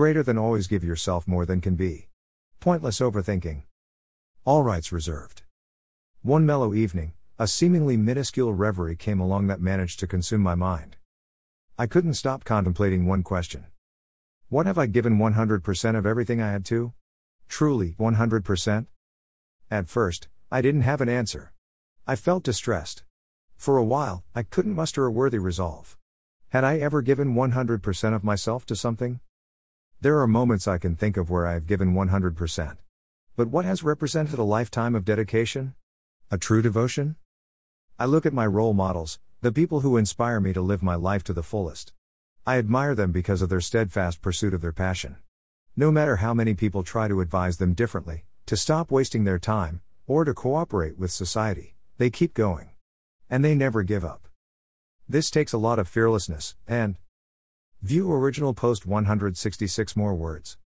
greater than always give yourself more than can be. Pointless overthinking. All rights reserved. One mellow evening, a seemingly minuscule reverie came along that managed to consume my mind. I couldn't stop contemplating one question. What have I given 100% of everything I had to? Truly, 100%? At first, I didn't have an answer. I felt distressed. For a while, I couldn't muster a worthy resolve. Had I ever given 100% of myself to something? There are moments I can think of where I have given 100%. But what has represented a lifetime of dedication? A true devotion? I look at my role models, the people who inspire me to live my life to the fullest. I admire them because of their steadfast pursuit of their passion. No matter how many people try to advise them differently, to stop wasting their time, or to cooperate with society, they keep going. And they never give up. This takes a lot of fearlessness, and View original post 166 more words.